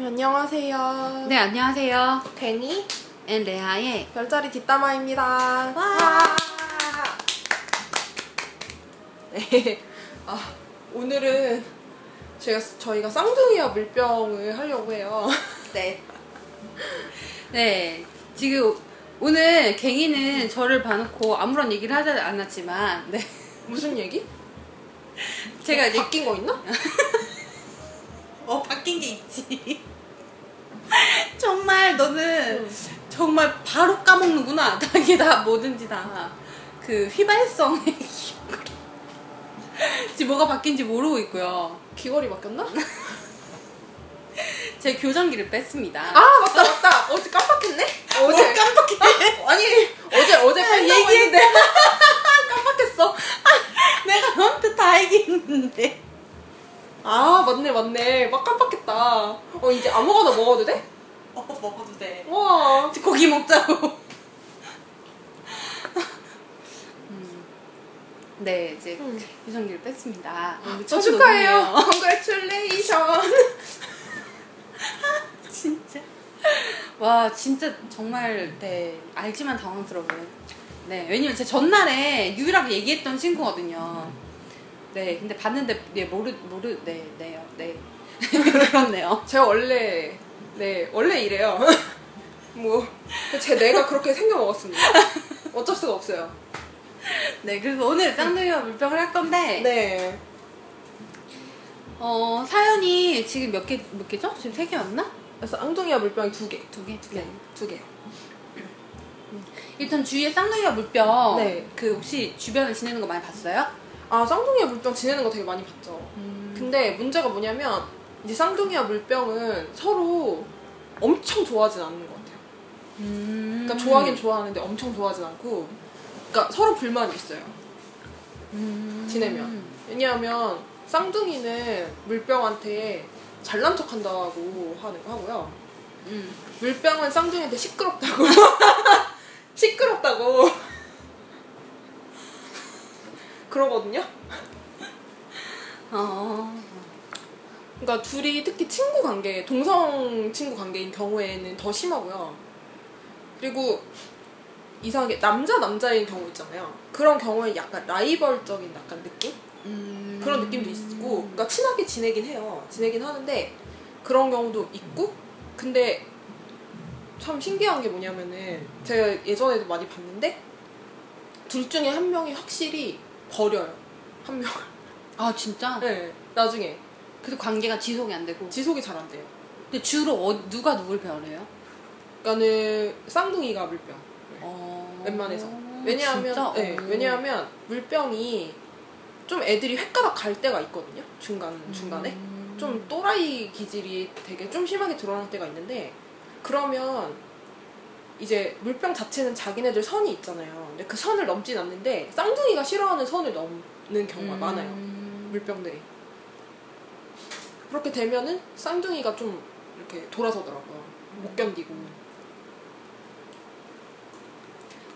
안녕하세요. 네, 안녕하세요. 괭이 and 레아의 별자리 뒷담화입니다. 와. 네. 아, 오늘은 제가 저희가 쌍둥이와 물병을 하려고 해요. 네. 네. 지금 오늘 괭이는 저를 봐놓고 아무런 얘기를 하지 않았지만, 네. 무슨 얘기? 제가 바뀐 거 있나? 어 바뀐 게 있지. 정말 너는 정말 바로 까먹는구나. 이게 다 뭐든지 다 그 휘발성의 기억으로. 지금 뭐가 바뀐지 모르고 있고요. 귀걸이 바뀌었나? 제 교정기를 뺐습니다. 아 맞다 맞다. 어제 깜빡했네. 어제 깜빡해. 아니 어제 어제 야, 뺀다고 얘기해. 했는데 깜빡했어. 내가 너한테 다 얘기했는데. 아 맞네 맞네. 막 깜빡했다. 어 이제 아무거나 먹어도 돼? 어 먹어도 돼. 와. 고기 먹자고. 음. 네 이제 음. 교정기를 뺐습니다. 첫 축하해요. Congratulation. 진짜. 와, 진짜 정말, 네, 알지만 당황스러워요. 네, 왜냐면 제 전날에 유일하게 얘기했던 친구거든요. 네, 근데 봤는데, 네, 모르, 모르, 네, 네요, 네. 그렇네요. 제가 원래 네 원래 이래요. 뭐 제 뇌가 그렇게 생겨 먹었습니다. 어쩔 수가 없어요. 네, 그래서 오늘 쌍둥이와 물병을 할 건데, 네. 어, 사연이 지금 몇 개, 몇 개죠? 지금 세 개였나? 그래서 앙둥이와 물병이 두 개. 두 개, 두 개. 네, 두 개. 일단 주위에 쌍둥이와 물병, 네. 그 혹시 주변을 지내는 거 많이 봤어요? 아 쌍둥이와 물병 지내는 거 되게 많이 봤죠. 음. 근데 문제가 뭐냐면 이제 쌍둥이와 물병은 서로 엄청 좋아하진 않는 것 같아요. 음. 그러니까 좋아하긴 좋아하는데 엄청 좋아하진 않고, 그러니까 서로 불만이 있어요. 음. 지내면. 왜냐하면 쌍둥이는 물병한테 잘난 척한다고 하는 거 하고요. 음. 물병은 쌍둥이한테 시끄럽다고. 시끄럽다고. 그러거든요. 어. 그러니까 둘이 특히 친구 관계, 동성 친구 관계인 경우에는 더 심하고요. 그리고 이상하게 남자 남자인 경우 있잖아요. 그런 경우에 약간 라이벌적인 약간 느낌? 음. 그런 느낌도 있고, 그러니까 친하게 지내긴 해요. 지내긴 하는데 그런 경우도 있고, 근데 참 신기한 게 뭐냐면은 제가 예전에도 많이 봤는데 둘 중에 한 명이 확실히 버려요. 한 명을. 아 진짜? 네, 나중에 그래서 관계가 지속이 안 되고. 지속이 잘 안 돼요. 근데 주로 어, 누가 누굴 배워해요? 그러니까는 쌍둥이가 물병. 어. 웬만해서. 왜냐하면? 네, 어. 왜냐하면 물병이 좀 애들이 횟가닥 갈 때가 있거든요. 중간 중간에. 음. 좀 또라이 기질이 되게 좀 심하게 드러날 때가 있는데 그러면 이제 물병 자체는 자기네들 선이 있잖아요. 근데 그 선을 넘진 않는데 쌍둥이가 싫어하는 선을 넘는 경우가 음. 많아요. 물병들이. 그렇게 되면은 쌍둥이가 좀 이렇게 돌아서더라고요. 못 견디고.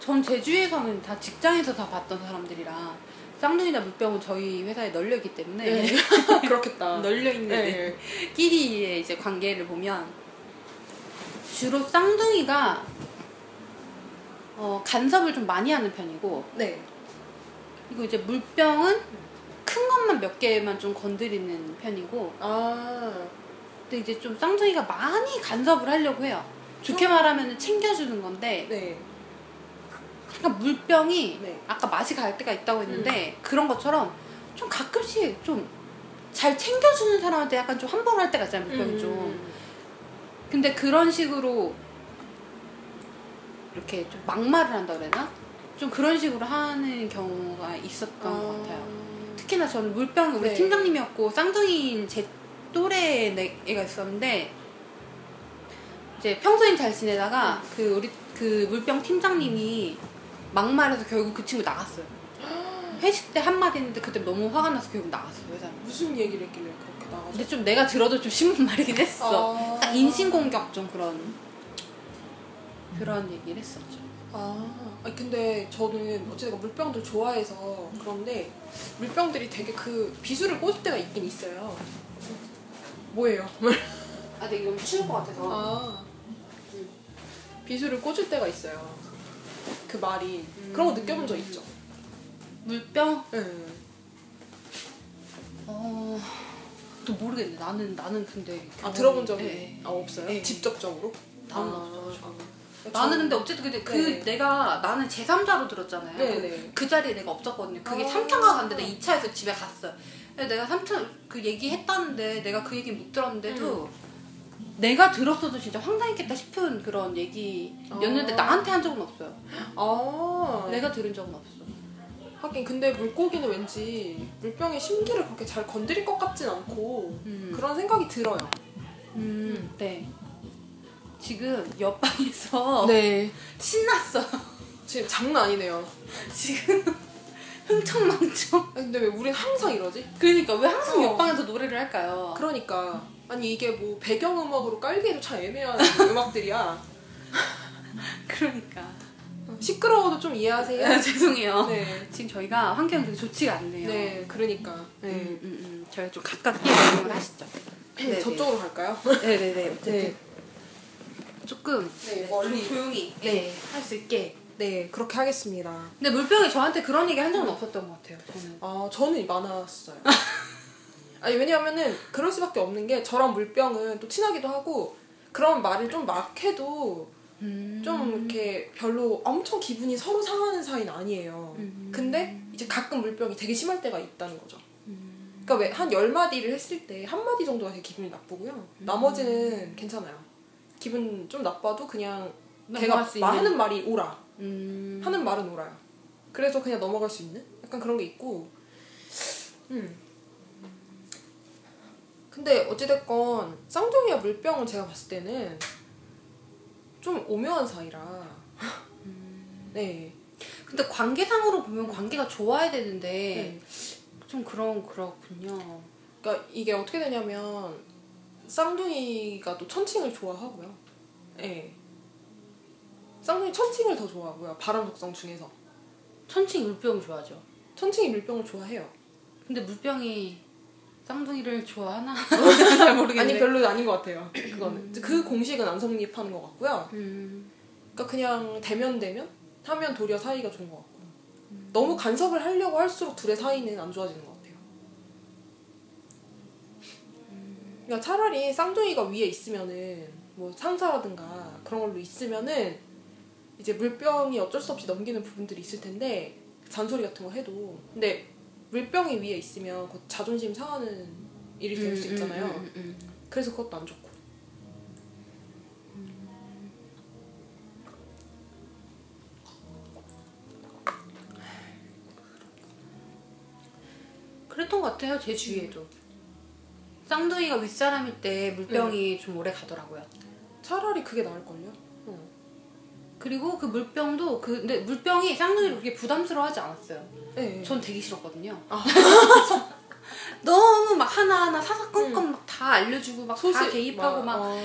전 제주에서는 다 직장에서 다 봤던 사람들이라 쌍둥이나 물병은 저희 회사에 널려 있기 때문에 네. 그렇겠다. 널려 있는 네. 끼리의 이제 관계를 보면 주로 쌍둥이가 어, 간섭을 좀 많이 하는 편이고 네. 그리고 이제 물병은 큰 것만 몇 개만 좀 건드리는 편이고 아. 근데 이제 좀 쌍둥이가 많이 간섭을 하려고 해요. 좋게 좀- 말하면 챙겨주는 건데 네. 그러니까 물병이 네. 아까 맛이 갈 때가 있다고 했는데 그런 것처럼 좀 가끔씩 좀 잘 챙겨주는 사람한테 약간 좀 함부로 할 때가 있잖아요 물병이 좀 음. 근데 그런 식으로 이렇게 좀 막말을 한다 그래나? 좀 그런 식으로 하는 경우가 있었던 것 같아요. 특히나 저는 물병 우리 네. 팀장님이었고 쌍둥이인 제 또래 내- 애가 있었는데 이제 평소엔 잘 지내다가 그 우리 그 물병 팀장님이 막말해서 결국 그 친구 나갔어요. 회식 때 한마디 했는데 그때 너무 화가 나서 결국 나갔어요 회사를. 무슨 얘기를 했길래 그렇게 나가서? 근데 좀 내가 들어도 좀 심한 말이긴 했어. 아. 딱 인신공격 좀 그런 그런 얘기를 했었죠. 아, 아니, 근데 저는 어쨌든 물병들 좋아해서 그런데 물병들이 되게 그 비수를 꽂을 때가 있긴 있어요. 뭐예요? 아, 되게 너무 추울 것 같아서. 아 비수를 꽂을 때가 있어요. 그 말이 그런 거 느껴본 적 있죠? 물병? 응. 어. 또 모르겠네. 나는 나는 근데 아 경험이- 들어본 적이 네. 아 없어요? 네. 직접적으로? 나는 아, 없어가지고. 아. 나는 근데 어쨌든 근데 그 네. 내가 나는 제3자로 들었잖아요. 네네. 그 자리에 내가 없었거든요. 그게 아. 3차가 갔는데 내가 2차에서 집에 갔어요. 내가 3차 그 얘기 했다는데 내가 그 얘기 못 들었는데도 내가 들었어도 진짜 황당했겠다 싶은 그런 얘기였는데 아. 나한테 한 적은 없어요. 아 내가 들은 적은 없어. 하긴 근데 물고기는 왠지 물병의 심기를 그렇게 잘 건드릴 것 같진 않고 음. 그런 생각이 들어요. 음, 네. 지금 옆방에서 네. 신났어. 지금 장난 아니네요. 지금 흥청망청. 아니, 근데 왜 우린 항상 이러지? 그러니까 왜 항상 어. 옆방에서 노래를 할까요? 그러니까 아니 이게 뭐 배경음악으로 깔기에도 참 애매한 음악들이야. 그러니까. 시끄러워도 좀 이해하세요. 아, 죄송해요. 네. 지금 저희가 환경이 되게 좋지가 않네요. 네, 그러니까. 네. 음, 음, 음. 저희가 좀 가깝게 진행을 하시죠. 네, 저쪽으로 갈까요? 네, 네, 네. 어쨌든 네. 조금 네, 멀리. 조용히 네. 할 수 있게. 네, 그렇게 하겠습니다. 근데 물병이 저한테 그런 얘기 한 적은 없었던 것 같아요. 저는. 아, 저는 많았어요. 아니, 왜냐하면은 그럴 수밖에 없는 게 저랑 물병은 또 친하기도 하고 그런 말을 좀 막 해도 음. 좀 이렇게 별로 엄청 기분이 서로 상하는 사이는 아니에요. 음. 근데 이제 가끔 물병이 되게 심할 때가 있다는 거죠. 음. 그러니까 왜 한 열 마디를 했을 때 한 마디 정도가 되게 기분이 나쁘고요. 음. 나머지는 괜찮아요. 기분 좀 나빠도 그냥 있는. 하는 말이 오라. 음. 하는 말은 오라요. 그래서 그냥 넘어갈 수 있는 약간 그런 게 있고. 음. 근데 어찌됐건 쌍둥이와 물병은 제가 봤을 때는 좀 오묘한 사이라. 음. 네. 근데 관계상으로 보면 관계가 좋아야 되는데 네. 좀 그런 그렇군요. 그러니까 이게 어떻게 되냐면 쌍둥이가 또 천칭을 좋아하고요. 네. 쌍둥이 천칭을 더 좋아하고요. 바람 독성 중에서. 천칭 물병 좋아하죠. 천칭이 물병을 좋아해요. 근데 물병이 쌍둥이를 좋아하나? 잘 모르겠네. 아니 별로 아닌 것 같아요. 그거는 그 공식은 안 성립하는 것 같고요. 음. 그러니까 그냥 대면 대면 하면 도리어 사이가 좋은 것 같고 너무 간섭을 하려고 할수록 둘의 사이는 안 좋아지는 것 같아요. 그러니까 차라리 쌍둥이가 위에 있으면은 뭐 상사라든가 그런 걸로 있으면은 이제 물병이 어쩔 수 없이 넘기는 부분들이 있을 텐데 잔소리 같은 거 해도 근데 물병이 위에 있으면 곧 자존심 상하는 일이 될 수 있잖아요. 음, 음, 음, 그래서 그것도 안 좋고. 그랬던 것 같아요. 제 주위에도. 쌍둥이가 윗사람일 때 물병이 좀 오래 가더라고요. 차라리 그게 나을걸요? 어. 그리고 그 물병도 그 근데 물병이 쌍둥이를 그렇게 부담스러워하지 않았어요. 네. 전 되게 싫었거든요. 아. 너무 막 하나하나 사사건건 막 다 알려주고 막다 개입하고 막 어,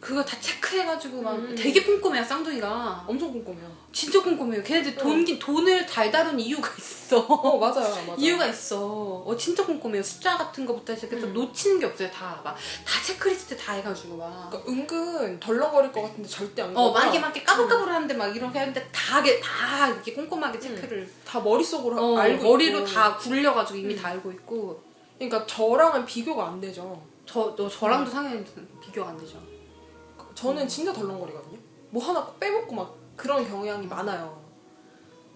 그거 다 체크해가지고 막 음. 되게 꼼꼼해요 쌍둥이가 엄청 꼼꼼해요. 진짜 꼼꼼해요 걔네들 돈, 돈을 잘 다룬 이유가 있어 어 맞아요, 맞아요. 이유가 있어 어 진짜 꼼꼼해요 숫자 같은 거부터 시작해서 음. 놓치는 게 없어요 다 막 다 체크리스트 다 해가지고 막 그러니까 은근 덜렁거릴 것 같은데 절대 안 어. 만개 만개 까불까불 하는데 막 이렇게 하는데 다, 게- 다 이렇게 꼼꼼하게 체크를 다 머릿속으로 어, 알고 머리로 있고. 다 굴려가지고 이미 음. 다 알고 있고 그러니까 저랑은 비교가 안 되죠. 저, 너 저랑도 당연히 비교가 안 되죠 저는 음. 진짜 덜렁거리거든요. 뭐 하나 꼭 빼먹고 막 그런 경향이 많아요.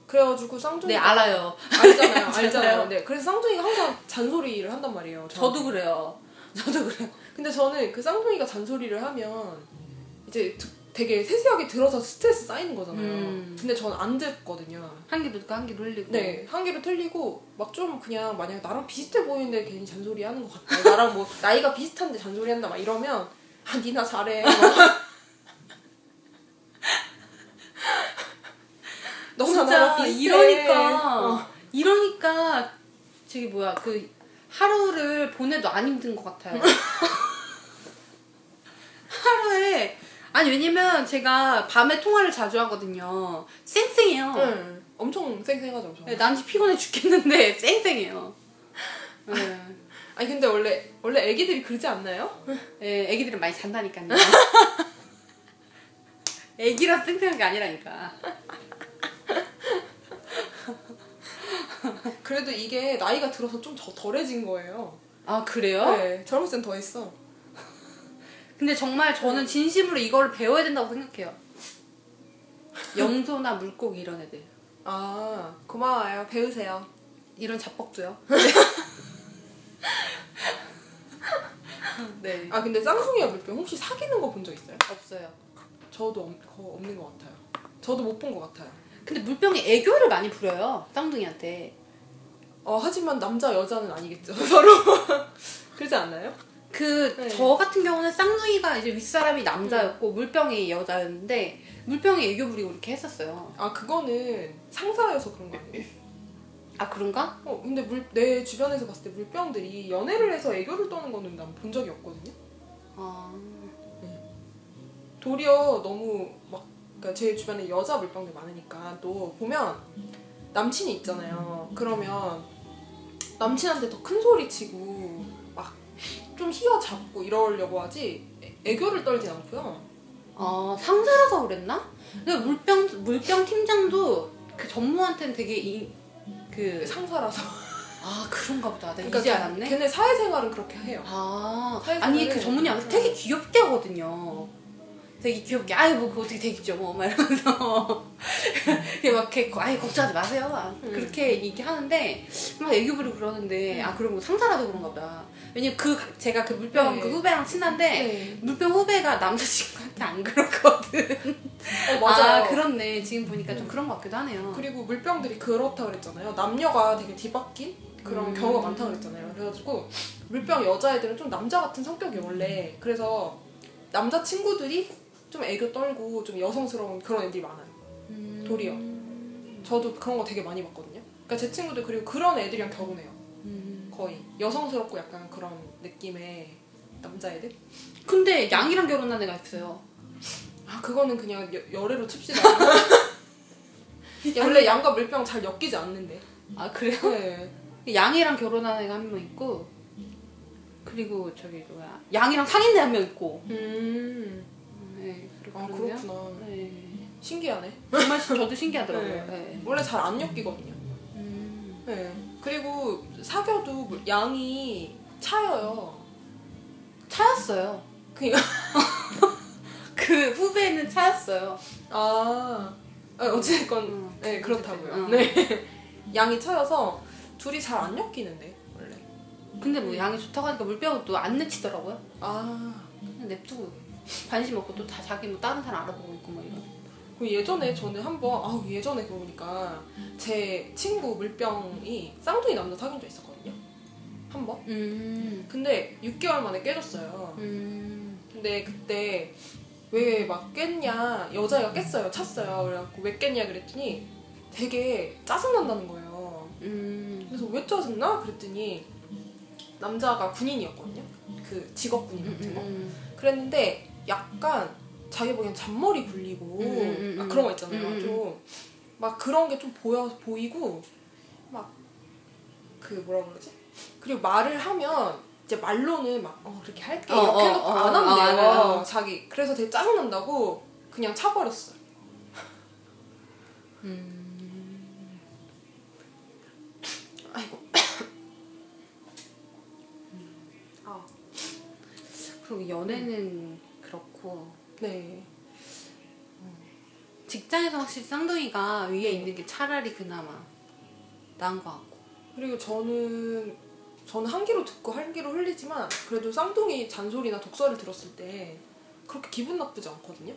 그래가지고 쌍둥이 네 알아요 알잖아요, 알잖아요. 네, 그래서 쌍둥이가 항상 잔소리를 한단 말이에요. 저한테. 저도 그래요 저도 그래요 근데 저는 그 쌍둥이가 잔소리를 하면 이제 드- 되게 세세하게 들어서 스트레스 쌓이는 거잖아요. 음. 근데 저는 안 듣거든요. 한 개도 듣고 한 개도 흘리고 네, 한 개로 틀리고 막 좀 그냥 만약에 나랑 비슷해 보이는데 괜히 잔소리 하는 것 같다. 나랑 뭐 나이가 비슷한데 잔소리 한다 막 이러면 아 니나 잘해. 진짜 나랑 비슷해. 이러니까 어. 이러니까 저기 뭐야 그 하루를 보내도 안 힘든 것 같아요. 하루에 아니 왜냐면 제가 밤에 통화를 자주 하거든요. 쌩쌩해요. 응, 엄청 쌩쌩하죠. 저. 네, 난지 피곤해 죽겠는데 쌩쌩해요. 네. 아니 근데 원래 원래 애기들이 그러지 않나요? 예, 애기들은 많이 잔다니까요. 애기라 뜬뜨는 게 아니라니까. 그래도 이게 나이가 들어서 좀 더 덜해진 거예요. 아 그래요? 네, 젊었을 땐 더 했어. 근데 정말 저는 진심으로 이걸 배워야 된다고 생각해요. 염소나 물고기 이런 애들. 아 고마워요. 배우세요. 이런 자뻑도요. 네. 아 근데 쌍둥이와 물병 혹시 사귀는 거 본 적 있어요? 없어요. 저도 없, 거 없는 것 같아요. 저도 못 본 것 같아요. 근데 물병이 애교를 많이 부려요. 쌍둥이한테. 어 하지만 남자 여자는 아니겠죠 서로 그러지 않나요? 그 네. 저 같은 경우는 쌍둥이가 이제 윗사람이 남자였고 물병이 여자였는데 물병이 애교 부리고 이렇게 했었어요. 아 그거는 상사여서 그런 거 아니에요? 아 그런가? 어 근데 물, 내 주변에서 봤을 때 물병들이 연애를 해서 애교를 떠는 거는 난 본 적이 없거든요. 아 도리어 너무 막 그러니까 제 주변에 여자 물병들 많으니까 또 보면 남친이 있잖아요. 그러면 남친한테 더 큰 소리 치고 막 좀 휘어잡고 이러려고 하지 애- 애교를 떨진 않고요. 어, 상사라서 그랬나? 근데 물병 물병 팀장도 그 전무한테는 되게 이, 그 상사라서. 아 그런가 보다. 내가 그러니까 이제 알았네. 걔네 사회생활은 그렇게 해요. 아 사회생활을 아니 그. 전문이 아무튼 되게 귀엽게 하거든요. 되게 귀엽게 아이 뭐 그거 어떻게 되겠죠 뭐 막 이러면서 이렇게 막 이렇게 아예 걱정하지 마세요 음. 그렇게 얘기하는데 막 애교 부리고 그러는데 아 그런 거 상사라서 그런가 보다 왜냐면 그 제가 그 물병 네. 그 후배랑 친한데 네. 물병 후배가 남자친구한테 안 그렇거든 어, 맞아요. 아 그렇네 지금 보니까 좀 그런 것 같기도 하네요 그리고 물병들이 그렇다 그랬잖아요. 남녀가 되게 뒤바뀐 그런 음. 경우가 많다 그랬잖아요. 그래가지고 물병 여자애들은 좀 남자 같은 성격이 원래 그래서 남자 친구들이 좀 애교 떨고 좀 여성스러운 그런 애들이 많아요. 음. 도리어. 저도 그런 거 되게 많이 봤거든요. 그러니까 제 친구들 그리고 그런 애들이랑 결혼해요. 음. 거의 여성스럽고 약간 그런 느낌의 남자애들. 근데 양이랑 결혼한 애가 있어요 아 그거는 그냥 여, 열애로 칩시다. 원래 양과 물병 잘 엮이지 않는데. 아 그래요? 네. 양이랑 결혼한 애가 한 명 있고 그리고 저기 뭐야 양이랑 사귄 애한명 있고 음. 네 아. 그렇구나. 네. 신기하네. 정말 저도 신기하더라고요. 네. 네. 원래 잘 안 엮이거든요. 음. 네. 그리고 사귀어도 양이 차여요. 차였어요. 그니까 그 후배는 차였어요. 아, 아 어쨌건 음. 네 그렇다고요. 음. 네. 양이 차여서 둘이 잘 안 엮이는데 원래. 근데 뭐 양이 좋다고 하니까 물병은 또안 내치더라고요. 아. 그냥 냅두고 관심 없고 또 다 자기 뭐 다른 사람 알아보고 있고 뭐 이런. 그 예전에 저는 한번 아 예전에 그러고 보니까 제 친구 물병이 쌍둥이 남자 사귄 적 있었거든요. 한 번. 음. 근데 6개월 만에 깨졌어요. 음. 근데 그때 왜 막 깼냐 여자애가 깼어요 찼어요 그래갖고 왜 깼냐 그랬더니 되게 짜증난다는 거예요 음. 그래서 왜 짜증나 그랬더니 남자가 군인이었거든요 그 직업 군인 같은 거 음. 그랬는데 약간 자기 보기엔 잔머리 굴리고 음, 음, 음, 막 음. 그런 거 있잖아요. 음, 음, 좀막 그런 게 좀 보여 보이고 막 그 뭐라 그러지? 그리고 말을 하면 이제 말로는 막 어, 그렇게 할게. 어, 이렇게 어, 해놓고 어, 안 어, 한대요. 어, 어. 자기. 그래서 되게 짜증난다고 그냥 차버렸어요. 음. 아이고. 아. 그리고 연애는 그렇고 네. 직장에서 확실히 쌍둥이가 위에 있는 게 차라리 그나마 나은 것 같고. 그리고 저는 저는 한 귀로 듣고 한 귀로 흘리지만 그래도 쌍둥이 잔소리나 독설을 들었을 때 그렇게 기분 나쁘지 않거든요.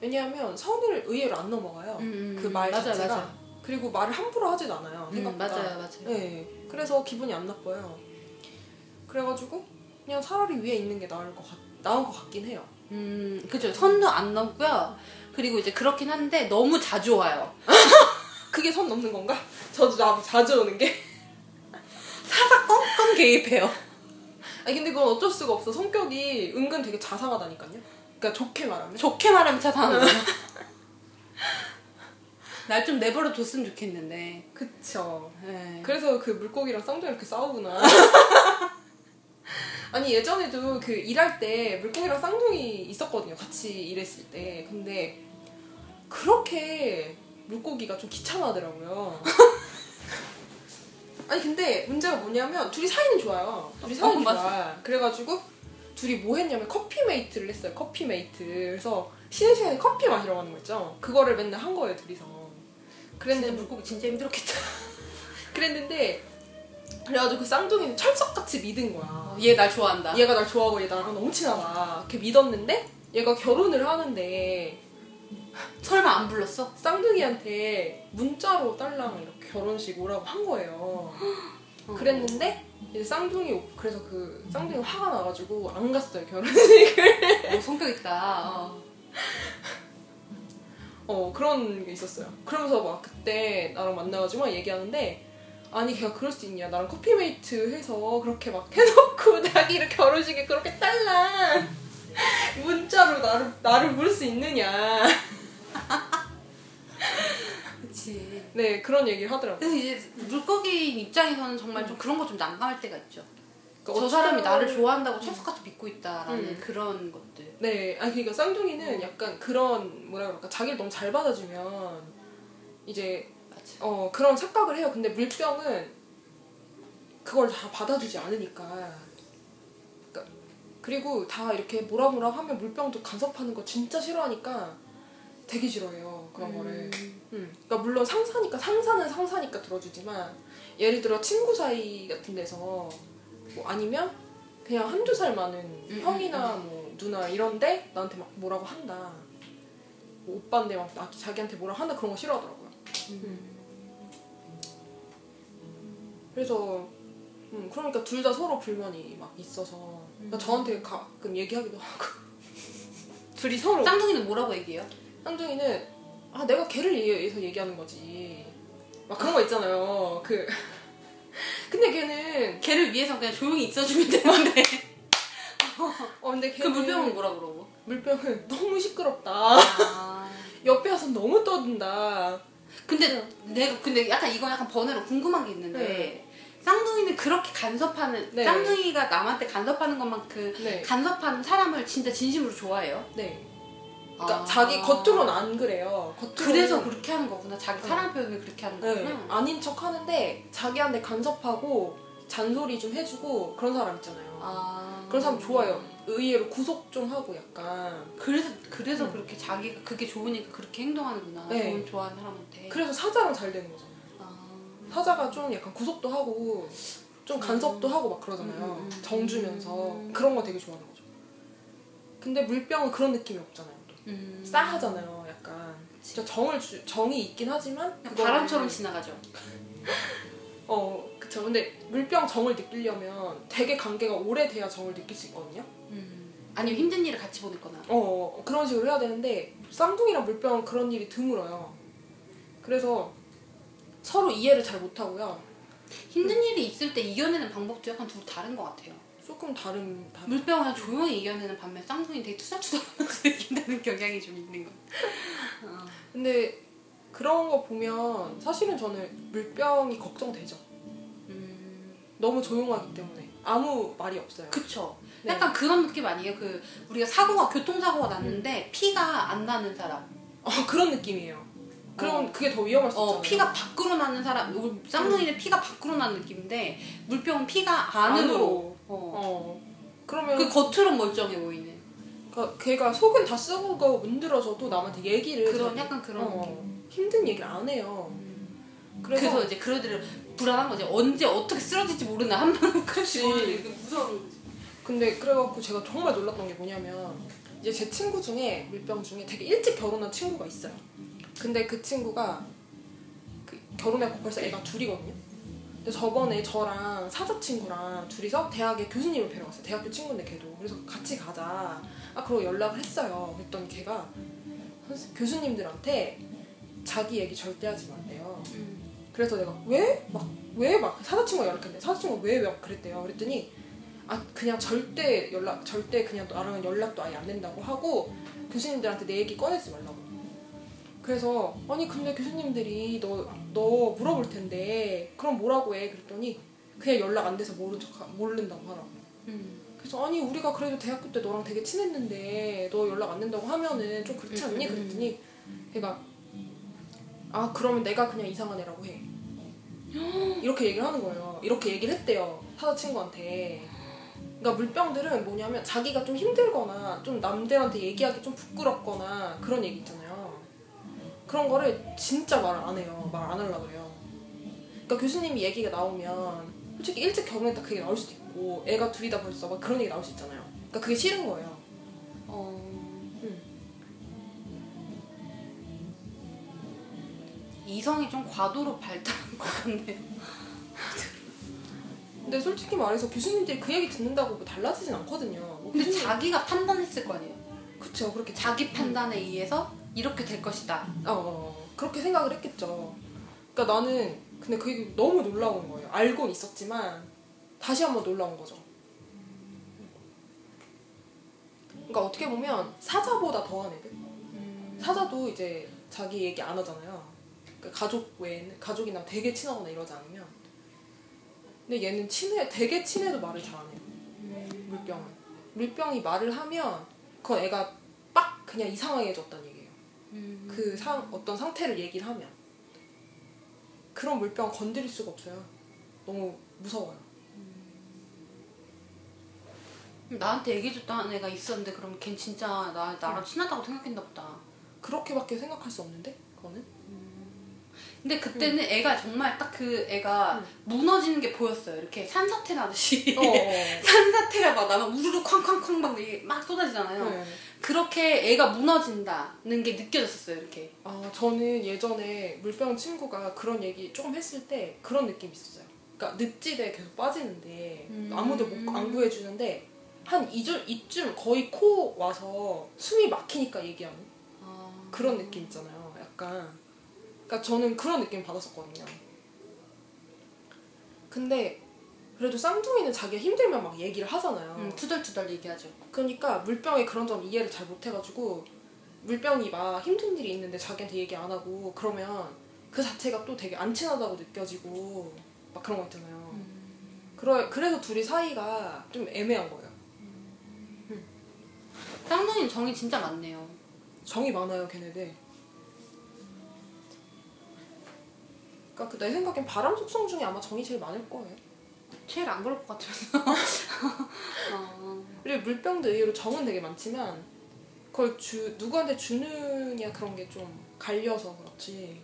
왜냐하면 선을 의외로 안 넘어가요. 음, 그말 맞아요, 자체가. 맞아요. 그리고 말을 함부로 하지도 않아요. 음, 생각보다. 맞아요, 맞아요. 네. 그래서 기분이 안 나빠요. 그래가지고 그냥 차라리 위에 있는 게 나을 것 같, 나은 것 같긴 해요. 음, 그죠. 선도 안 넘고요. 그리고 이제 그렇긴 한데 너무 자주 와요. 그게 선 넘는 건가? 저도 나 자주 오는 게. 사사 껌껌 개입해요. 아니 근데 그건 어쩔 수가 없어. 성격이 은근 되게 자상하다니까요. 그러니까 좋게 말하면. 좋게 말하면 차사하는 거예요. 날좀 내버려 뒀으면 좋겠는데. 그쵸. 네. 그래서 그 물고기랑 쌍둥이 이렇게 싸우구나. 아니 예전에도 그 일할 때 물고기랑 쌍둥이 있었거든요. 같이 일했을 때. 근데 그렇게 물고기가 좀 귀찮아하더라고요. 아니 근데 문제가 뭐냐면 둘이 사이는 좋아요. 둘이 사이는 어, 맞아. 좋아. 그래가지고 둘이 뭐 했냐면 coffee mate를 했어요. coffee mate. 그래서 쉬는 시간에 커피 마시러 가는 거 있죠. 그거를 맨날 한 거예요 둘이서. 그랬는데 물고기 진짜 힘들었겠다. 그랬는데 그래가지고 그 쌍둥이는 철석같이 믿은 거야. 얘 날 좋아한다. 얘가 날 좋아하고 얘 나랑 너무 친하다. 이렇게 믿었는데 얘가 결혼을 하는데 설마 안 불렀어? 쌍둥이한테 문자로 딸랑 이렇게 결혼식 오라고 한 거예요. 그랬는데 이제 쌍둥이 오- 그래서 그 쌍둥이 화가 나가지고 안 갔어요 결혼식을. 어, 성격 있다. 어. 어 그런 게 있었어요. 그러면서 막 그때 나랑 만나가지고 막 얘기하는데 아니 걔가 그럴 수 있냐 나랑 커피메이트 해서 그렇게 막 해놓고 자기를 결혼식에 그렇게 딸랑 문자로 나를 나를 부를 수 있느냐 그치. 네 그런 얘기를 하더라고요. 그래서 이제 물고기 입장에서는 정말 좀 그런 거 좀 난감할 때가 있죠. 그러니까 저 사람이 나를 좋아한다고 철석같이 믿고 있다라는 음. 그런 것들. 네, 아니 그러니까 쌍둥이는 약간 그런 뭐라 그럴까 자기를 너무 잘 받아주면 이제 어 그런 착각을 해요. 근데 물병은 그걸 다 받아주지 않으니까. 그러니까 그리고 다 이렇게 뭐라 뭐라 하면 물병도 간섭하는 거 진짜 싫어하니까 되게 싫어해요 그런 거를. 음. 그러니까 물론 상사니까 상사는 상사니까 들어주지만 예를 들어 친구 사이 같은 데서 뭐 아니면 그냥 한두 살 많은 음, 형이나 뭐 누나 이런데 나한테 막 뭐라고 한다. 뭐 오빠인데 막 나- 자기한테 뭐라고 한다 그런 거 싫어하더라고요. 음. 그래서 음, 그러니까 둘 다 서로 불만이 막 있어서 그러니까 저한테 가끔 얘기하기도 하고 둘이 서로 쌍둥이는 뭐라고 얘기해요? 쌍둥이는 아 내가 걔를 위해서 얘기하는 거지 막 그런 거 있잖아요 그 근데 걔는 걔를 위해서 그냥 조용히 있어주면 되는데. 어 근데 그 걔는 물병은 뭐라 그러고? 물병은 너무 시끄럽다 아. 옆에 와서 너무 떠든다 근데 내가 근데 약간 이건 약간 번외로 궁금한 게 있는데 네. 쌍둥이는 그렇게 간섭하는 네. 쌍둥이가 남한테 간섭하는 것만큼 네. 간섭하는 사람을 진짜 진심으로 좋아해요. 네 그러니까 아. 자기 겉으로는 안 그래요 겉으로는 그래서 그렇게 하는 거구나. 자기 네. 사랑 표현을 그렇게 하는 네, 거구나. 아닌 척 하는데 자기한테 간섭하고 잔소리 좀 해주고 그런 사람 있잖아요. 아. 그런 사람 좋아요. 의외로 구속 좀 하고 약간. 그래서 그래서 음. 그렇게 자기가 그게 좋으니까 그렇게 행동하는구나. 네. 좋아하는 사람한테. 그래서 사자랑 잘 되는 거잖아 사자가 좀 약간 구속도 하고 좀 간섭도 하고 막 그러잖아요. 음, 음, 음. 정 주면서 음. 그런 거 되게 좋아하는 거죠. 근데 물병은 그런 느낌이 없잖아요. 또. 음. 싸하잖아요. 약간. 진짜 정을 주, 정이 있긴 하지만 바람처럼 지나가죠. 어 그쵸. 근데 물병 정을 느끼려면 되게 관계가 오래돼야 정을 느낄 수 있거든요. 음. 아니면 힘든 일을 같이 보냈거나. 어 그런 식으로 해야 되는데 쌍둥이랑 물병은 그런 일이 드물어요. 그래서 서로 이해를 잘 못하고요. 힘든 일이 있을 때 이겨내는 방법도 약간 둘 다른 것 같아요. 조금 다른 다른. 물병은 그냥 조용히 이겨내는 반면 쌍둥이 되게 투덜투덜하면서 이겨내는 경향이 좀 있는 거. 어. 근데 그런 거 보면 사실은 저는 물병이 걱정되죠. 음. 너무 조용하기 때문에 아무 말이 없어요. 그쵸. 네. 약간 그런 느낌 아니에요? 그 우리가 사고가 교통사고가 났는데 피가 안 나는 사람. 어, 그런 느낌이에요. 그럼 어. 그게 더 위험할 수 있잖아요. 어, 피가 밖으로 나는 사람. 쌍둥이는 피가 밖으로 나는 느낌인데 물병은 피가 안으로. 안으로. 어. 어. 그러면 그 겉으로 멀쩡해 보이는. 그 걔가 속은 다 쓰고 문드러져도 남한테 얘기를 그런 잘- 약간 그런 어. 힘든 얘기를 안 해요. 그래서, 그래서, 이제 그러들을 불안한 거지. 언제 어떻게 쓰러질지 모르는 한번 그치. 무서운 거지. 근데 그래갖고 제가 정말 놀랐던 게 뭐냐면 이제 제 친구 중에 물병 중에 되게 일찍 결혼한 친구가 있어요. 근데 그 친구가 그 결혼했고 벌써 애가 둘이거든요. 근데 저번에 저랑 사자 친구랑 둘이서 대학에 교수님을 뵈러 갔어요. 대학교 친구인데 걔도 그래서 같이 가자. 아 그러고 연락을 했어요. 그랬더니 걔가 교수님들한테 자기 얘기 절대 하지 말래요. 그래서 내가 왜? 막 왜 막 사자 친구가 연락했는데 사자 친구가 왜왜 그랬대요. 그랬더니 아 그냥 절대 연락 절대 그냥 나랑은 연락도 아예 안 된다고 하고 교수님들한테 내 얘기 꺼내지 말라고. 그래서 아니 근데 교수님들이 너 너 물어볼 텐데 그럼 뭐라고 해? 그랬더니 그냥 연락 안 돼서 모른 척 모른다고 하라고. 음. 그래서 아니 우리가 그래도 대학교 때 너랑 되게 친했는데 너 연락 안 된다고 하면은 좀 그렇지 음, 않니? 음, 그랬더니 걔가 아 그러면 내가 그냥 이상한 애라고 해. 이렇게 얘기를 하는 거예요. 이렇게 얘기를 했대요 사자 친구한테. 그러니까 물병들은 뭐냐면 자기가 좀 힘들거나 좀 남들한테 얘기하기 좀 부끄럽거나 그런 얘기 있잖아요. 그런 거를 진짜 말을 안 해요. 말 안 하려고 그래요. 그러니까 교수님이 얘기가 나오면 솔직히 일찍 결혼했다 그 얘기 나올 수도 있고 애가 둘이다 벌써 막 그런 얘기 나올 수 있잖아요. 그러니까 그게 싫은 거예요. 어. 응. 이성이 좀 과도로 발달한 것 같네요. 근데 솔직히 말해서 교수님들이 그 얘기 듣는다고 뭐 달라지진 않거든요. 뭐 근데 교수님- 자기가 판단했을 거 아니에요. 그쵸 그렇게 자기 판단에 의해서 이렇게 될 것이다. 어, 그렇게 생각을 했겠죠. 그러니까 나는 근데 그게 너무 놀라운 거예요. 알고는 있었지만 다시 한번 놀라운 거죠. 그러니까 어떻게 보면 사자보다 더한 애들. 사자도 이제 자기 얘기 안 하잖아요. 그러니까 가족 외에는 가족이나 되게 친하거나 이러지 않으면. 근데 얘는 친해 되게 친해도 말을 잘 안 해요. 물병은. 물병이 말을 하면 그건 애가 빡 그냥 이상하게졌다는 얘기예요. 음. 그 상, 어떤 상태를 얘기를 하면 그런 물병 건드릴 수가 없어요. 너무 무서워요. 나한테 얘기해줬다는 애가 있었는데 그럼 걔 진짜 나 나랑 친하다고 생각했나 보다. 그렇게밖에 생각할 수 없는데 그거는 근데 그때는 애가 정말 딱 그 애가 음. 무너지는 게 보였어요. 이렇게 산사태 나듯이 어, 어. 산사태가 막 나면 우르르 쾅쾅쾅 막, 막 쏟아지잖아요. 네. 그렇게 애가 무너진다는 게 느껴졌었어요. 이렇게. 아 저는 예전에 물병 친구가 그런 얘기 조금 했을 때 그런 느낌이 있었어요. 그러니까 늪지대에 계속 빠지는데 음. 아무도 못, 안 구해주는데 한 이쯤, 이쯤 거의 코 와서 숨이 막히니까 얘기하는 아. 그런 느낌 있잖아요. 약간. 그러니까 저는 그런 느낌 받았었거든요. 근데 그래도 쌍둥이는 자기가 힘들면 막 얘기를 하잖아요. 음, 투덜투덜 얘기하죠. 그러니까 물병이 그런 점 이해를 잘 못해가지고 물병이 막 힘든 일이 있는데 자기한테 얘기 안 하고 그러면 그 자체가 또 되게 안 친하다고 느껴지고 막 그런 거 있잖아요. 그러, 그래서 둘이 사이가 좀 애매한 거예요. 쌍둥이는 정이 진짜 많네요. 정이 많아요, 걔네들. 그러니까 그내 생각엔 바람 속성 중에 아마 정이 제일 많을 거예요. 제일 안 그럴 것 같으면서. 어. 그리고 물병도 의외로 정은 되게 많지만 그걸 주 누구한테 주느냐 그런 게 좀 갈려서 그렇지.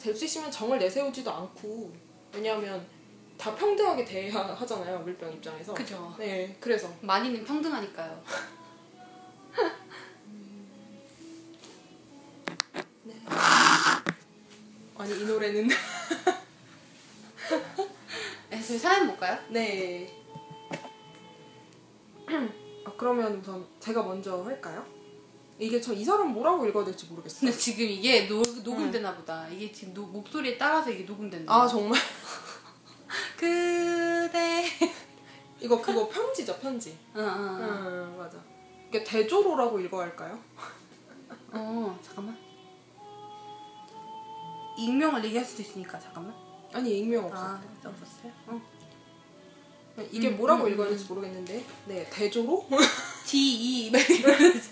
될수 있으면 정을 내세우지도 않고 왜냐하면 다 평등하게 대해야 하잖아요 물병 입장에서. 그죠. 네, 그래서 많이는 평등하니까요. 아니 이 노래는 네, 저희 사연 볼까요? 네. 아, 그러면 우선 제가 먼저 할까요? 이게 저 이 사람 뭐라고 읽어야 될지 모르겠어요. 근데 지금 이게 노, 녹음되나 보다. 이게 지금 노- 목소리에 따라서 이게 녹음된다. 아 정말 그대. 이거 그거 편지죠 편지. 어, 어, 어. 응 맞아. 이게 대조로라고 읽어야 할까요? 어, 잠깐만. 익명을 얘기할 수도 있으니까 잠깐만. 아니 익명 없어. 아, 없었어요? 어. 이게 음, 뭐라고 음, 읽어야 될지 모르겠는데. 네 대조로 D E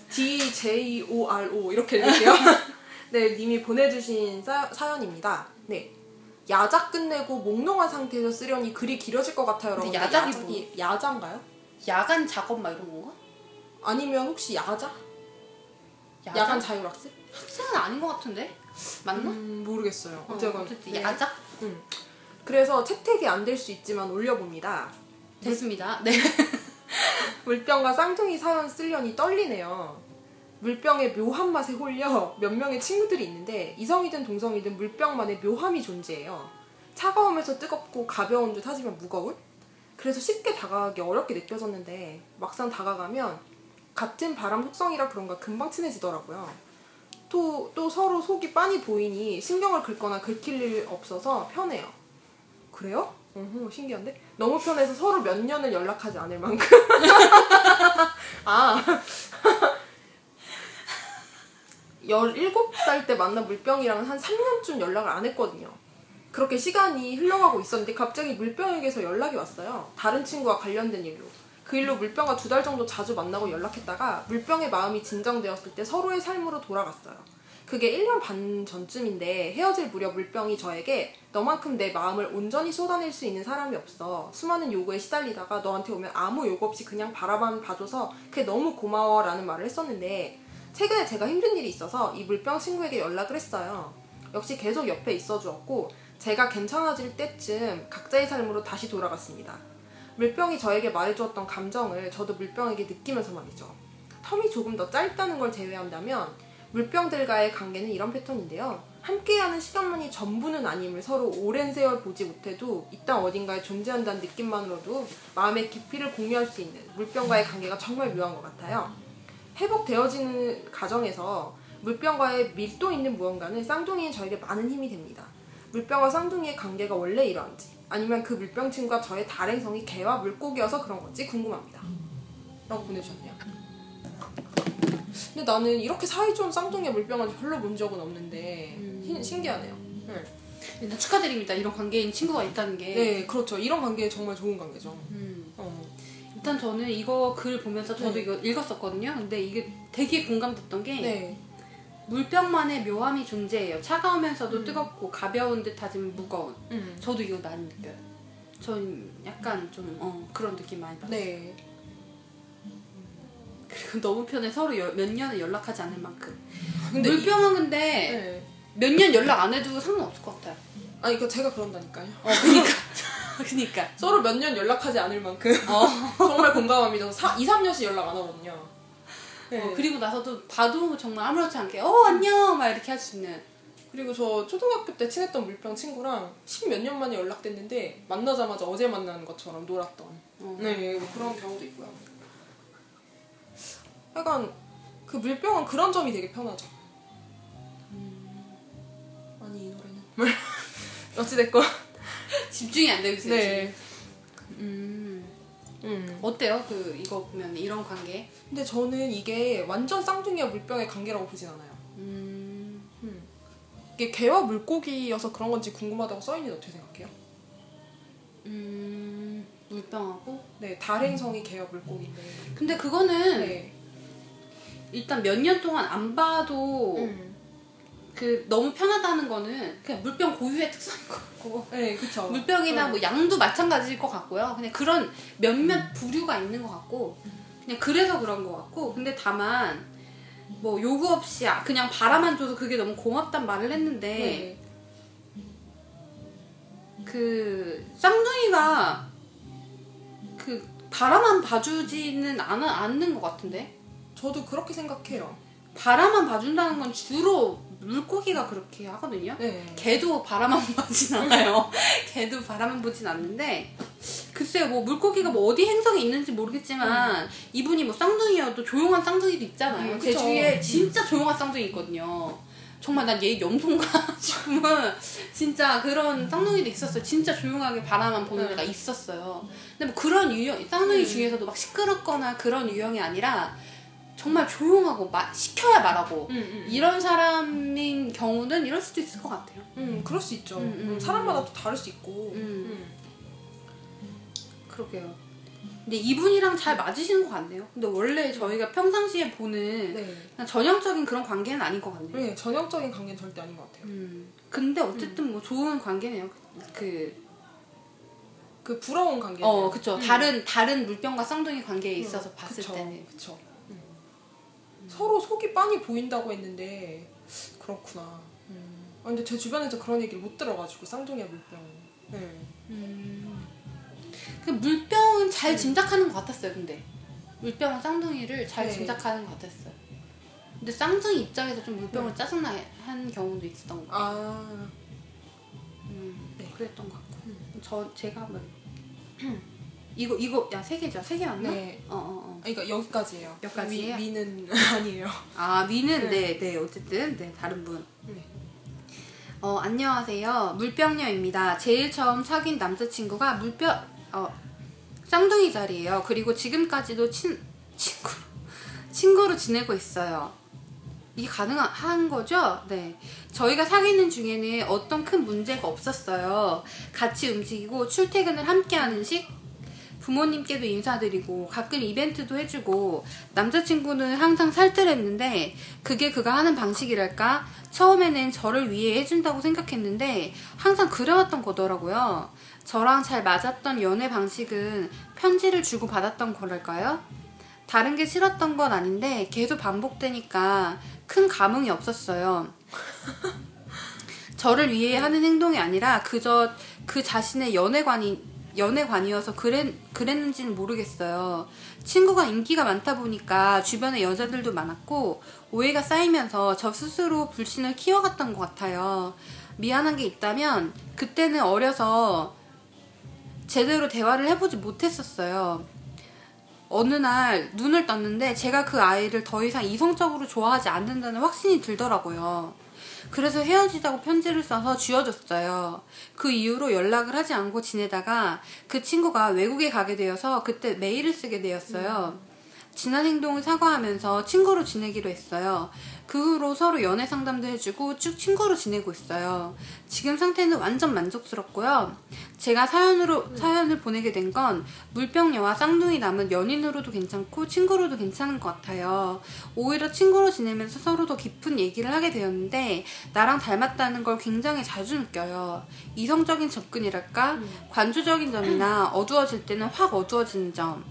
D J O R O 이렇게 읽을게요. 네 님이 보내주신 사, 사연입니다. 네. 야작 끝내고 몽롱한 상태에서 쓰려니 글이 길어질 것 같아요. 근데 여러분들. 야작이 야자인가요? 야간 작업 막 이런 건가? 아니면 혹시 야자? 야간, 야간 자율학습? 학생은 아닌 것 같은데? 맞나? 음, 모르겠어요. 어, 어쨌건 어쨌든 네. 야작 음. 그래서 채택이 안 될 수 있지만 올려봅니다. 됐습니다. 네. 물병과 쌍둥이 사연 쓰려니 떨리네요. 물병의 묘한 맛에 홀려 몇 명의 친구들이 있는데 이성이든 동성이든 물병만의 묘함이 존재해요. 차가우면서 뜨겁고 가벼운 듯 하지만 무거운? 그래서 쉽게 다가가기 어렵게 느껴졌는데 막상 다가가면 같은 바람 속성이라 그런가 금방 친해지더라고요. 또, 또 서로 속이 빤히 보이니 신경을 긁거나 긁힐 일 없어서 편해요. 그래요? 어허, 신기한데? 너무 편해서 서로 몇 년을 연락하지 않을 만큼. 아. 17살 때 만난 물병이랑은 한 3년쯤 연락을 안 했거든요. 그렇게 시간이 흘러가고 있었는데 갑자기 물병에게서 연락이 왔어요. 다른 친구와 관련된 일로. 그 일로 물병과 두 달 정도 자주 만나고 연락했다가 물병의 마음이 진정되었을 때 서로의 삶으로 돌아갔어요. 그게 1년 반 전쯤인데 헤어질 무렵 물병이 저에게 너만큼 내 마음을 온전히 쏟아낼 수 있는 사람이 없어. 수많은 요구에 시달리다가 너한테 오면 아무 요구 없이 그냥 바라만 봐줘서 그게 너무 고마워 라는 말을 했었는데 최근에 제가 힘든 일이 있어서 이 물병 친구에게 연락을 했어요. 역시 계속 옆에 있어 주었고 제가 괜찮아질 때쯤 각자의 삶으로 다시 돌아갔습니다. 물병이 저에게 말해주었던 감정을 저도 물병에게 느끼면서 말이죠. 텀이 조금 더 짧다는 걸 제외한다면 물병들과의 관계는 이런 패턴인데요. 함께하는 시간만이 전부는 아님을 서로 오랜 세월 보지 못해도 이땅 어딘가에 존재한다는 느낌만으로도 마음의 깊이를 공유할 수 있는 물병과의 관계가 정말 묘한 것 같아요. 회복되어지는 과정에서 물병과의 밀도 있는 무언가는 쌍둥이인 저에게 많은 힘이 됩니다. 물병과 쌍둥이의 관계가 원래 이러한지 아니면 그 물병 친구가 저의 달행성이 개와 물고기여서 그런 건지 궁금합니다. 라고 보내주셨네요. 근데 나는 이렇게 사이좋은 쌍둥이의 물병을 별로 본 적은 없는데 히- 신기하네요. 네. 일단 축하드립니다. 이런 관계인 친구가 있다는 게. 네, 그렇죠. 이런 관계 정말 좋은 관계죠. 음. 어. 일단 저는 이거 글 보면서 저도 네. 이거 읽었었거든요. 근데 이게 되게 공감됐던 게 네. 물병만의 묘함이 존재해요. 차가우면서도 뜨겁고 가벼운 듯 하지만 무거운. 음. 저도 이거 많이 느껴요. 전 약간 좀 어, 그런 느낌 많이 받아요. 네. 그리고 너무 편해 서로 여- 몇 년을 연락하지 않을 만큼. 근데 이- 물병은 근데 네. 몇년 연락 안 해도 상관없을 것 같아요. 아니, 그 제가 그런다니까요. 어, 그니까. 그니까. 서로 몇 년 연락하지 않을 만큼 어. 정말 공감합니다. 4, 2, 3년씩 연락 안 하거든요. 네. 어, 그리고 나서도 봐도 정말 아무렇지 않게 어 안녕 막 이렇게 할 수 있는 그리고 저 초등학교 때 친했던 물병 친구랑 십 몇 년 만에 연락됐는데 만나자마자 어제 만난 것처럼 놀았던 어. 네뭐 그런 경우도 있고요. 약간 그 물병은 그런 점이 되게 편하죠. 아니 이 노래는 어찌됐건 집중이 안 되고 있어요. 네. 지금. 어때요? 그 이거 보면 이런 관계? 근데 저는 이게 완전 쌍둥이와 물병의 관계라고 보진 않아요. 음. 음. 이게 개와 물고기여서 그런 건지 궁금하다고 써있는데 어떻게 생각해요? 음. 물병하고. 네, 달행성이 개와 물고기인데. 근데 그거는 네. 일단 몇 년 동안 안 봐도 음. 그 너무 편하다는 거는 그냥 물병 고유의 특성인 것 같고 네, 그쵸. 물병이나 음. 뭐 양도 마찬가지일 것 같고요. 그냥 그런 몇몇 부류가 있는 것 같고 그냥 그래서 그런 것 같고 근데 다만 뭐 요구 없이 아- 그냥 바라만 줘서 그게 너무 고맙단 말을 했는데 네. 그 쌍둥이가 그 바라만 봐주지는 않, 않는 것 같은데 저도 그렇게 생각해요. 바라만 봐준다는 건 주로 물고기가 그렇게 하거든요. 네. 개도 바라만 보진 않아요. 개도 바라만 보진 않는데 글쎄요 뭐 물고기가 뭐 어디 행성에 있는지 모르겠지만 이분이 뭐 쌍둥이여도 조용한 쌍둥이도 있잖아요. 음, 제. 주위에 진짜 조용한 쌍둥이 있거든요. 정말 난 얘 염소인가 싶으면 진짜 그런 쌍둥이도 있었어요. 진짜 조용하게 바라만 보는 음. 애가 있었어요. 근데 뭐 그런 유형 쌍둥이 음. 중에서도 막 시끄럽거나 그런 유형이 아니라 정말 조용하고 마- 시켜야 말하고 음, 음. 이런 사람인 경우는 이럴 수도 있을 것 같아요. 음, 그럴 수 있죠. 음, 음, 음, 사람마다 또 다를 수 있고. 음. 그러게요. 근데 이분이랑 잘 맞으시는 것 같네요. 근데 원래 저희가 평상시에 보는 네. 전형적인 그런 관계는 아닌 것 같네요. 네, 전형적인 관계는 절대 아닌 것 같아요. 음. 근데 어쨌든 뭐 좋은 관계네요. 그, 그 부러운 관계. 어, 그쵸. 다른, 다른 물병과 쌍둥이 관계에 있어서 음, 봤을 그쵸, 때는. 그쵸. 음. 서로 속이 빤히 보인다고 했는데 그렇구나. 아, 근데 제 주변에서 그런 얘기를 못 들어가지고 쌍둥이와 물병. 네. 그 물병은 잘 짐작하는 것 같았어요, 근데. 물병은 쌍둥이를 잘 네. 짐작하는 것 같았어요. 근데 쌍둥이 입장에서 좀 물병을 짜증나 한 경우도 있었던 것 같아요. 아, 음, 네. 그랬던 것 같고. 저, 제가 한번. 이거, 이거, 야, 세 개죠? 세개 맞나? 네. 어, 어, 어. 아니, 그러니까 여기까지예요. 여기까지예요? 위, 위는 아니에요. 아, 미는, 네. 네, 네, 어쨌든, 네, 다른 분. 네. 어, 안녕하세요. 물병녀입니다. 제일 처음 사귄 남자친구가 물병, 어, 쌍둥이 자리예요. 그리고 지금까지도 친, 친구로, 친구로 지내고 있어요. 이게 가능한 거죠? 네. 저희가 사귀는 중에는 어떤 큰 문제가 없었어요. 같이 움직이고 출퇴근을 함께 하는 식, 부모님께도 인사드리고 가끔 이벤트도 해주고 남자친구는 항상 살뜰했는데 그게 그가 하는 방식이랄까? 처음에는 저를 위해 해준다고 생각했는데 항상 그래왔던 거더라고요. 저랑 잘 맞았던 연애 방식은 편지를 주고 받았던 거랄까요? 다른 게 싫었던 건 아닌데 계속 반복되니까 큰 감흥이 없었어요. 저를 위해 하는 행동이 아니라 그저 그 자신의 연애관이 연애관이어서 그랬, 그랬는지는 모르겠어요. 친구가 인기가 많다 보니까 주변에 여자들도 많았고 오해가 쌓이면서 저 스스로 불신을 키워갔던 것 같아요. 미안한 게 있다면 그때는 어려서 제대로 대화를 해보지 못했었어요. 어느 날 눈을 떴는데 제가 그 아이를 더 이상 이성적으로 좋아하지 않는다는 확신이 들더라고요. 그래서 헤어지자고 편지를 써서 쥐어줬어요. 그 이후로 연락을 하지 않고 지내다가 그 친구가 외국에 가게 되어서 그때 메일을 쓰게 되었어요. 지난 행동을 사과하면서 친구로 지내기로 했어요. 그 후로 서로 연애 상담도 해주고 쭉 친구로 지내고 있어요. 지금 상태는 완전 만족스럽고요. 제가 사연으로, 사연을 보내게 된 건 물병녀와 쌍둥이 남은 연인으로도 괜찮고 친구로도 괜찮은 것 같아요. 오히려 친구로 지내면서 서로 더 깊은 얘기를 하게 되었는데 나랑 닮았다는 걸 굉장히 자주 느껴요. 이성적인 접근이랄까? 관조적인 점이나 어두워질 때는 확 어두워지는 점.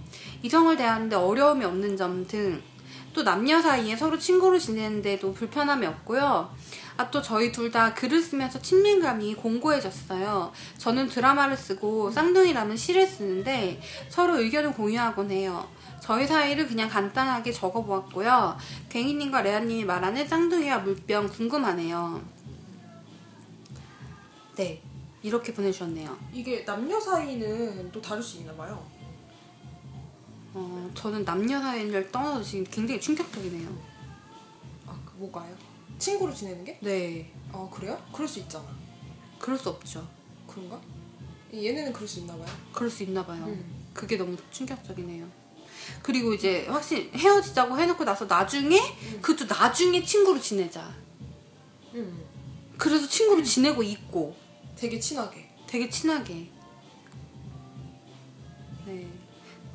이성을 대하는데 어려움이 없는 점 등 또 남녀 사이에 서로 친구로 지내는데도 불편함이 없고요. 아, 또 저희 둘 다 글을 쓰면서 친밀감이 공고해졌어요. 저는 드라마를 쓰고 쌍둥이라면 시를 쓰는데 서로 의견을 공유하곤 해요. 저희 사이를 그냥 간단하게 적어보았고요. 괭이님과 레아님이 말하는 쌍둥이와 물병 궁금하네요. 네, 이렇게 보내주셨네요. 이게 남녀 사이는 또 다를 수 있나 봐요. 어, 저는 남녀 사이를 떠나서 지금 굉장히 충격적이네요. 아, 그 뭐가요? 친구로 지내는 게? 네, 아, 그래요? 그럴 수 있잖아. 그럴 수 없죠. 그런가? 얘네는 그럴 수 있나 봐요. 그럴 수 있나 봐요. 음. 그게 너무 충격적이네요. 그리고 이제 확실히 헤어지자고 해놓고 나서 나중에 그것도 나중에 친구로 지내자. 음. 그래서 친구로 지내고 있고 되게 친하게. 되게 친하게. 네.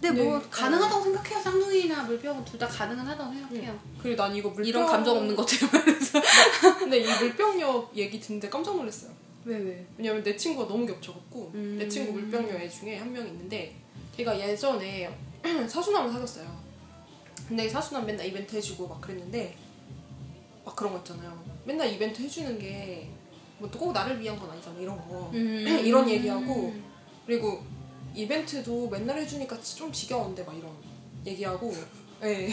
근데 뭐 네. 가능하다고 생각해요. 쌍둥이나 물병은 둘 다 가능은 하다고 생각해요. 그리고 난 이거 물병 이런 감정 없는 것들 말해서. 근데 이 물병녀 얘기 듣는데 깜짝 놀랐어요. 왜 왜? 왜냐면 내 친구가 너무 겹쳐갖고 음. 내 친구 물병녀 애 중에 한 명 있는데 걔가 예전에 사수남을 사귀었어요. 근데 사수남 맨날 이벤트 해주고 막 그랬는데 막 그런 거 있잖아요. 맨날 이벤트 해주는 게 뭐 또 꼭 나를 위한 건 아니잖아 이런 거 음. 이런 얘기하고 그리고 이벤트도 맨날 해주니까 좀 지겨운데 막 이런 얘기하고 예.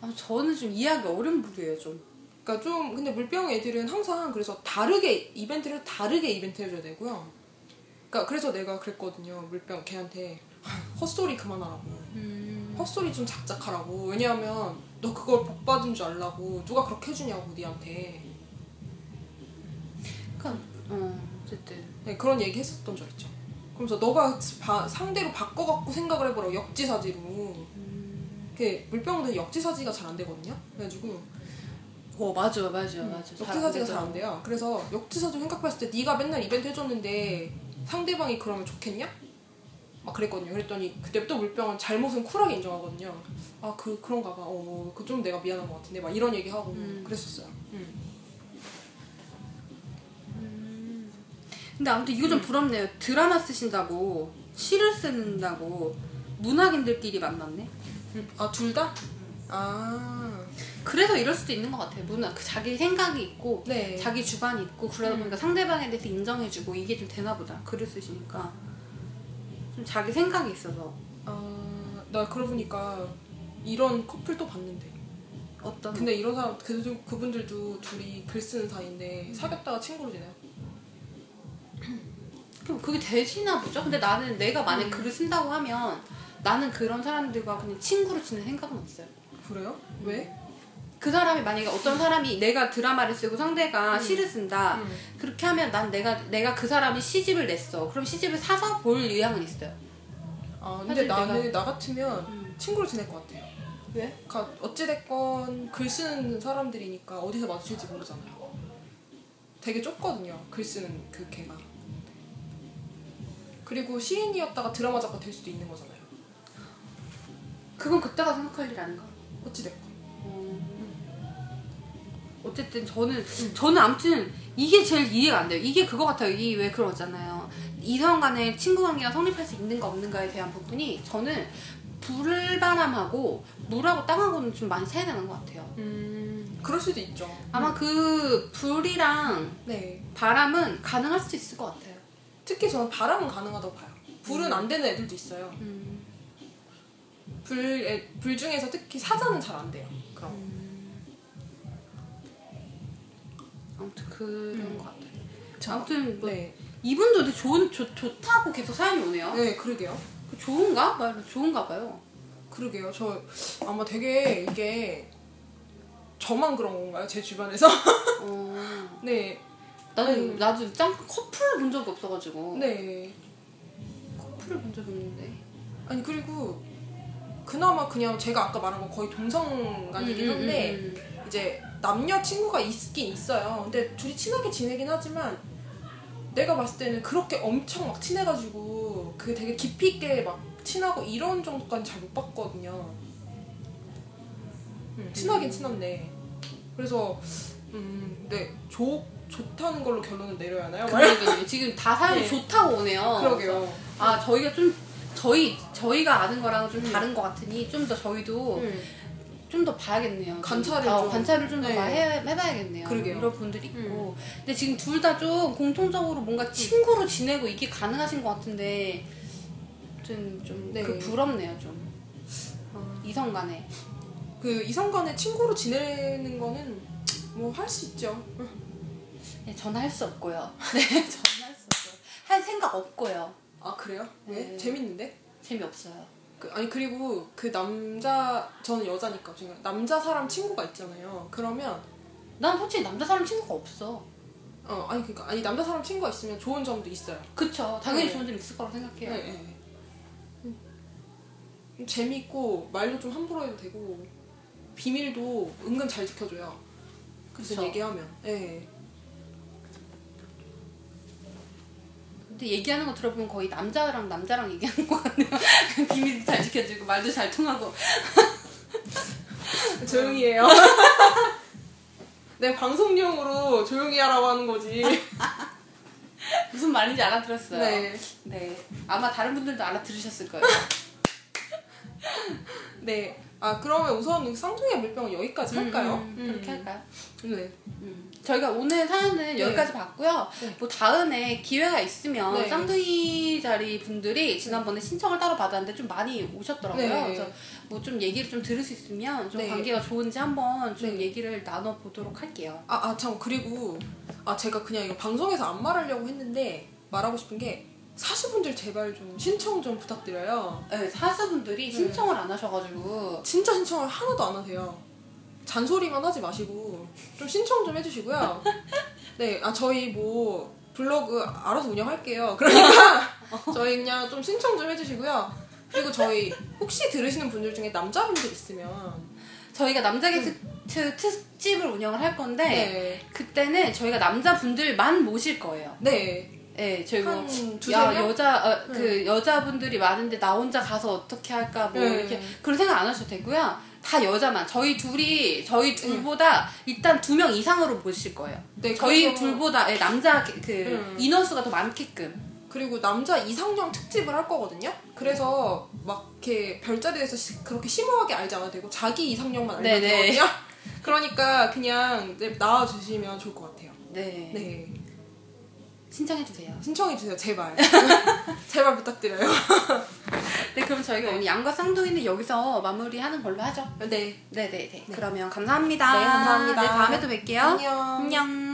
아, 저는 좀 이해하기 어려운 부류예요 좀. 그러니까 좀 근데 물병 애들은 항상 그래서 다르게 이벤트를 다르게 이벤트 해줘야 되고요. 그러니까 그래서 내가 그랬거든요. 물병 걔한테 헛소리 그만하라고. 음. 헛소리 좀 작작하라고. 왜냐하면 너 그걸 복 받은 줄 알라고. 누가 그렇게 해주냐고 니한테. 그러니까 어 어쨌든. 네, 그런 얘기 했었던 적 있죠. 그러면서 너가 바- 상대로 바꿔갖고 생각을 해보라고 역지사지로. 그 물병들 역지사지가 잘 안 되거든요. 그래가지고 어 맞아 맞아 맞아. 역지사지가 잘 안 돼요. 그래서 역지사지 생각했을 때 네가 맨날 이벤트 해줬는데 상대방이 그러면 좋겠냐? 막 그랬거든요. 그랬더니 그때부터 물병은 잘못은 쿨하게 인정하거든요. 아 그 그런가 봐. 어, 그좀 내가 미안한 것 같은데 막 이런 얘기하고 음. 그랬었어요. 음. 근데 아무튼 이거 좀 부럽네요. 드라마 쓰신다고 시를 쓰는다고 문학인들끼리 만났네. 아 둘 다? 아 그래서 이럴 수도 있는 것 같아요. 문학 그 자기 생각이 있고 네. 자기 주관이 있고 그러다 보니까 상대방에 대해서 인정해주고 이게 좀 되나 보다. 글을 쓰시니까 좀 자기 생각이 있어서 아, 나 그러고 보니까 이런 커플 또 봤는데. 어떤 근데 이런 사람 그 그분들도 둘이 글 쓰는 사이인데 사귀었다가 친구로 지내요. 그럼 그게 되시나 보죠. 근데 나는 내가 만약 음. 글을 쓴다고 하면 나는 그런 사람들과 그냥 친구로 지낼 생각은 없어요. 그래요? 왜? 그 사람이 만약에 어떤 사람이 내가 드라마를 쓰고 상대가 시를 쓴다 음. 그렇게 하면 난 내가 내가 그 사람이 시집을 냈어 그럼 시집을 사서 볼 의향은 있어요 아 근데 나는 내가- 나 같으면 음. 친구로 지낼 것 같아요. 왜? 그러니까 어찌 됐건 글 쓰는 사람들이니까 어디서 마주칠지 모르잖아요. 되게 좁거든요. 글 쓰는 그 걔가. 그리고 시인이었다가 드라마 작가 될 수도 있는 거잖아요. 그건 그때가 생각할 일 아닌가? 어찌됐건. 어쨌든 저는 저는 아무튼 이게 제일 이해가 안 돼요. 이게 그거 같아요. 이 왜 그러잖아요. 이성 간의 친구 관계가 성립할 수 있는가 없는가에 대한 부분이 저는 불바람하고 물하고 땅하고는 좀 많이 차이나는 것 같아요. 음, 그럴 수도 있죠. 아마 그 불이랑 네. 바람은 가능할 수도 있을 것 같아요. 특히 저는 바람은 가능하다고 봐요. 불은 안 되는 애들도 있어요. 음. 불, 애- 불 중에서 특히 사자는 잘 안 돼요. 그럼. 아무튼 그런 음. 것 같아요. 저- 아무튼 뭐 네. 이분도 되게 좋은 좋, 좋다고 계속 사연이 오네요. 네, 그러게요. 그 좋은가? 말 좋은가 봐요. 그러게요. 저 아마 되게 이게 저만 그런 건가요? 제 주변에서? 어. 네. 나도 음. 나도 짱 커플을 본 적이 없어가지고 네. 커플을 본 적이 없는데. 아니 그리고 그나마 그냥 제가 아까 말한 건 거의 동성간이긴 음, 한데 음, 이제 남녀 친구가 있긴 있어요. 근데 둘이 친하게 지내긴 하지만 내가 봤을 때는 그렇게 엄청 막 친해가지고 그 되게 깊이 있게 막 친하고 이런 정도까지 잘 못 봤거든요. 음, 친하긴 친한데 그래서 음, 네, 좋 좋다는 걸로 결론을 내려야 하나요? 그러니까요. 지금 다 사연이 네. 좋다고 오네요. 그러게요. 아 저희가 좀 저희 저희가 아는 거랑 좀 다른 것 같으니 좀 더 저희도 음, 좀더 봐야겠네요. 좀 관찰을 더, 좀. 관찰을 좀더 네. 해, 해봐야겠네요. 그러게요. 음. 이런 분들이 있고. 근데 지금 둘 다 좀 공통적으로 뭔가 친구로 지내고 이게 가능하신 것 같은데 좀, 좀 네. 그 부럽네요 좀 어, 이성 간에. 그 이성 간에 친구로 지내는 거는 뭐 할 수 있죠. 네, 전화할 수 없고요. 네, 전화할 수 없고요. 할 생각 없고요. 아 그래요? 왜? 네. 재밌는데? 재미없어요. 그, 아니 그리고 그 남자 저는 여자니까 지금 남자 사람 친구가 있잖아요. 그러면 난 솔직히 남자 사람 친구가 없어. 어 아니 그니까 아니 남자 사람 친구가 있으면 좋은 점도 있어요. 그쵸. 당연히 네. 좋은 점 있을 거라고 생각해요. 네, 네. 음, 재밌고 말도 좀 함부로 해도 되고 비밀도 은근 잘 지켜줘요. 그래서 그쵸. 얘기하면. 네. 근데 얘기하는 거 들어보면 거의 남자랑 남자랑 얘기하는 것 같네요. 비밀도 잘 지켜주고 말도 잘 통하고. 조용히 해요. 내 방송용으로 조용히 하라고 하는 거지. 무슨 말인지 알아들었어요. 네. 네. 아마 다른 분들도 알아들으셨을 거예요. 네. 아 그러면 우선 쌍둥이 물병은 여기까지 할까요? 음, 음, 그렇게 할까요? 네. 음. 저희가 오늘 사연은 여기까지 봤고요. 네. 뭐 다음에 기회가 있으면 네. 쌍둥이 자리 분들이 지난번에 신청을 따로 받았는데 좀 많이 오셨더라고요. 네. 그래서 뭐 좀 얘기를 좀 들을 수 있으면 좀 네. 관계가 좋은지 한번 좀 네. 얘기를 나눠 보도록 할게요. 아, 아, 참, 그리고, 아, 제가 그냥 이거 방송에서 안 말하려고 했는데, 말하고 싶은 게, 사수분들 제발 좀 신청 좀 부탁드려요. 네, 사수분들이 네. 신청을 안 하셔가지고 진짜 신청을 하나도 안 하세요. 잔소리만 하지 마시고, 좀 신청 좀 해주시고요. 네, 아, 저희 뭐, 블로그 알아서 운영할게요. 그러니까, 저희 그냥 좀 신청 좀 해주시고요. 그리고 저희, 혹시 들으시는 분들 중에 남자분들 있으면, 저희가 남자 게스트 특집을 운영을 할 건데 네. 그때는 저희가 남자분들만 모실 거예요. 네. 네, 저희 뭐한 두세 야, 명? 여자 어, 그 여자분들이 많은데 나 혼자 가서 어떻게 할까 뭐 네. 이렇게 그런 생각 안 하셔도 되고요. 다 여자만 저희 둘이 저희 둘보다 일단 두 명 이상으로 모실 거예요. 네, 저희 그래서- 둘보다 예, 남자 그 음. 인원수가 더 많게끔. 그리고 남자 이상형 특집을 할 거거든요. 그래서 막 이렇게 별자리에서 시- 그렇게 심오하게 알지 않아도 되고 자기 이상형만 알면 네네. 되거든요. 그러니까 그냥 네, 나와 주시면 좋을 것 같아요. 네. 네, 신청해 주세요. 신청해 주세요, 제발. 제발 부탁드려요. 네, 그럼 저희가 오늘 양과 쌍둥이는 여기서 마무리하는 걸로 하죠. 네, 네, 네, 네. 그러면 감사합니다. 네, 감사합니다. 네, 다음에 또 뵐게요. 안녕. 안녕.